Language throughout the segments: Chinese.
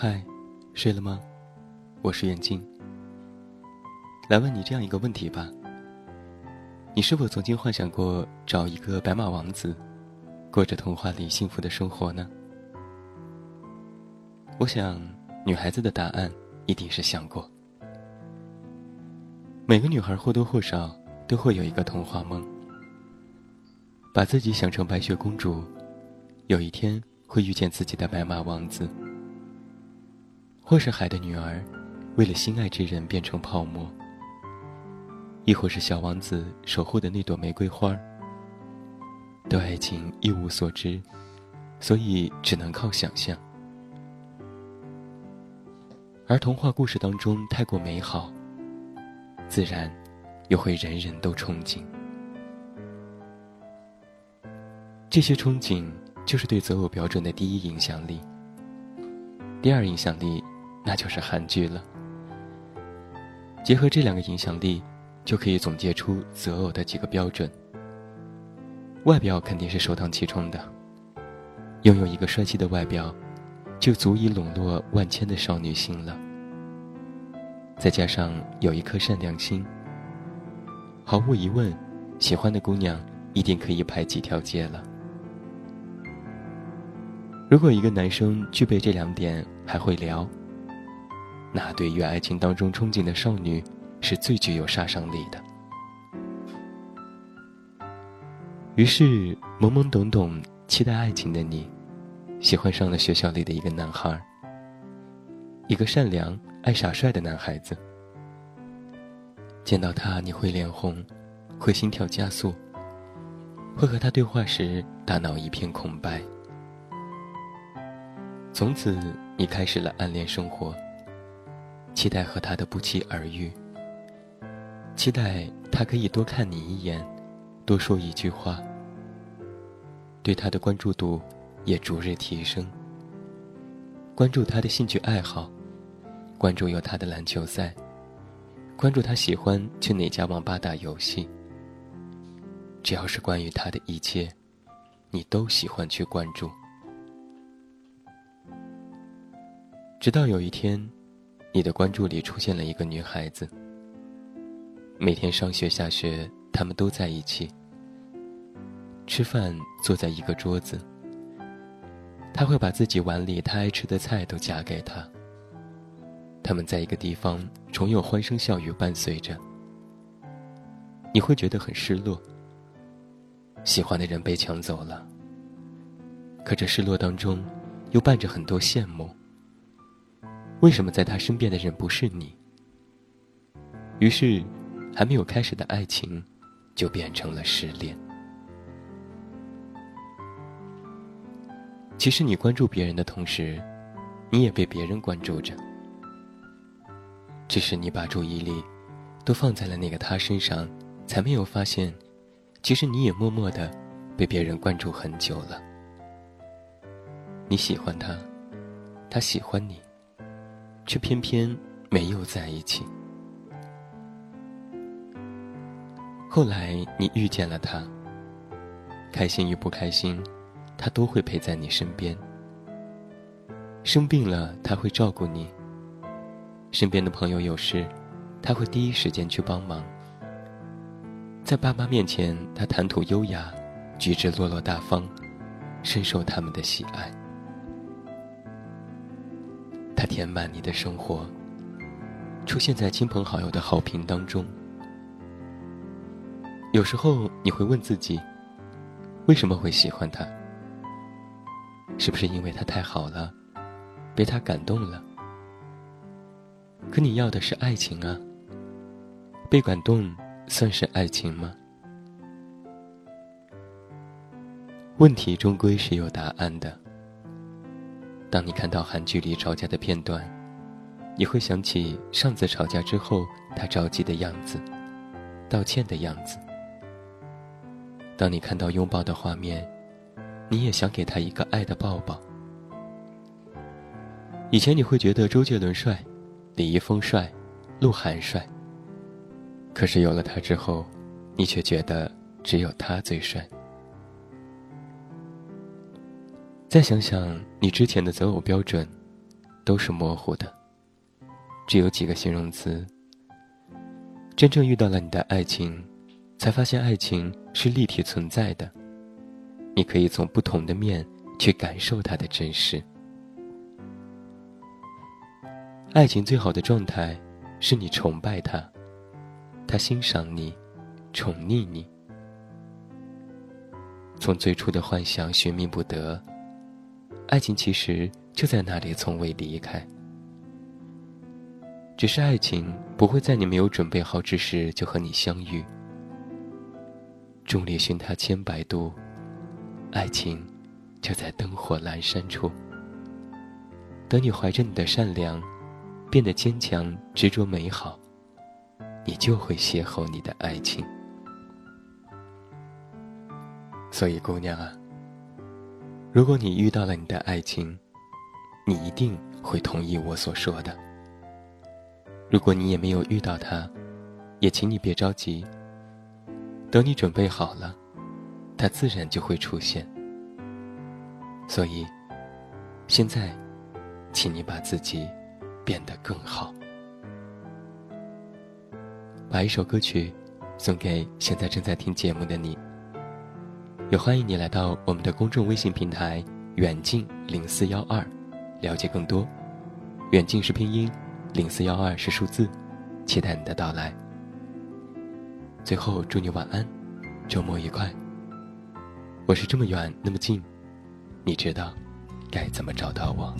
嗨，睡了吗？我是眼镜。来问你这样一个问题吧：你是否曾经幻想过找一个白马王子，过着童话里幸福的生活呢？我想，女孩子的答案一定是想过。每个女孩或多或少都会有一个童话梦，把自己想成白雪公主，有一天会遇见自己的白马王子。或是海的女儿，为了心爱之人变成泡沫；亦或是小王子守护的那朵玫瑰花对爱情一无所知，所以只能靠想象。而童话故事当中太过美好，自然又会人人都憧憬。这些憧憬就是对择偶标准的第一影响力，第二影响力。那就是韩剧了。结合这两个影响力，就可以总结出择偶的几个标准。外表肯定是首当其冲的，拥有一个帅气的外表，就足以笼络万千的少女心了。再加上有一颗善良心，毫无疑问，喜欢的姑娘一定可以排几条街了。如果一个男生具备这两点，还会聊。那对于爱情当中憧憬的少女，是最具有杀伤力的。于是，懵懵懂懂期待爱情的你，喜欢上了学校里的一个男孩，一个善良爱耍帅的男孩子。见到他，你会脸红，会心跳加速，会和他对话时大脑一片空白。从此，你开始了暗恋生活。期待和他的不期而遇，期待他可以多看你一眼，多说一句话。对他的关注度也逐日提升。关注他的兴趣爱好，关注有他的篮球赛，关注他喜欢去哪家网吧打游戏。只要是关于他的一切，你都喜欢去关注。直到有一天。你的关注里出现了一个女孩子。每天上学下学，他们都在一起。吃饭坐在一个桌子。他会把自己碗里他爱吃的菜都夹给他。他们在一个地方，总有欢声笑语伴随着。你会觉得很失落。喜欢的人被抢走了。可这失落当中，又伴着很多羡慕。为什么在他身边的人不是你？于是，还没有开始的爱情，就变成了失恋。其实，你关注别人的同时，你也被别人关注着。只是你把注意力都放在了那个他身上，才没有发现，其实你也默默的被别人关注很久了。你喜欢他，他喜欢你。却偏偏没有在一起。后来你遇见了他，开心与不开心，他都会陪在你身边。生病了，他会照顾你；身边的朋友有事，他会第一时间去帮忙。在爸妈面前，他谈吐优雅，举止落落大方，深受他们的喜爱。他填满你的生活，出现在亲朋好友的好评当中。有时候你会问自己，为什么会喜欢他？是不是因为他太好了，被他感动了？可你要的是爱情啊，被感动算是爱情吗？问题终归是有答案的。当你看到韩剧里吵架的片段，你会想起上次吵架之后他着急的样子，道歉的样子。当你看到拥抱的画面，你也想给他一个爱的抱抱。以前你会觉得周杰伦帅，李易峰帅，鹿晗帅。可是有了他之后，你却觉得只有他最帅。再想想你之前的择偶标准，都是模糊的，只有几个形容词。真正遇到了你的爱情，才发现爱情是立体存在的，你可以从不同的面去感受它的真实。爱情最好的状态，是你崇拜他，他欣赏你，宠溺你。从最初的幻想寻觅不得，爱情其实就在那里，从未离开。只是爱情不会在你没有准备好之时就和你相遇。众里寻他千百度，爱情就在灯火阑珊处。等你怀着你的善良，变得坚强、执着、美好，你就会邂逅你的爱情。所以，姑娘啊，如果你遇到了你的爱情，你一定会同意我所说的。如果你也没有遇到他，也请你别着急。等你准备好了，他自然就会出现。所以，现在，请你把自己变得更好。把一首歌曲送给现在正在听节目的你。也欢迎你来到我们的公众微信平台“远近零四幺二”，了解更多。远近是拼音，零四幺二是数字，期待你的到来。最后祝你晚安，周末愉快。我是这么远那么近，你知道该怎么找到我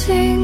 心。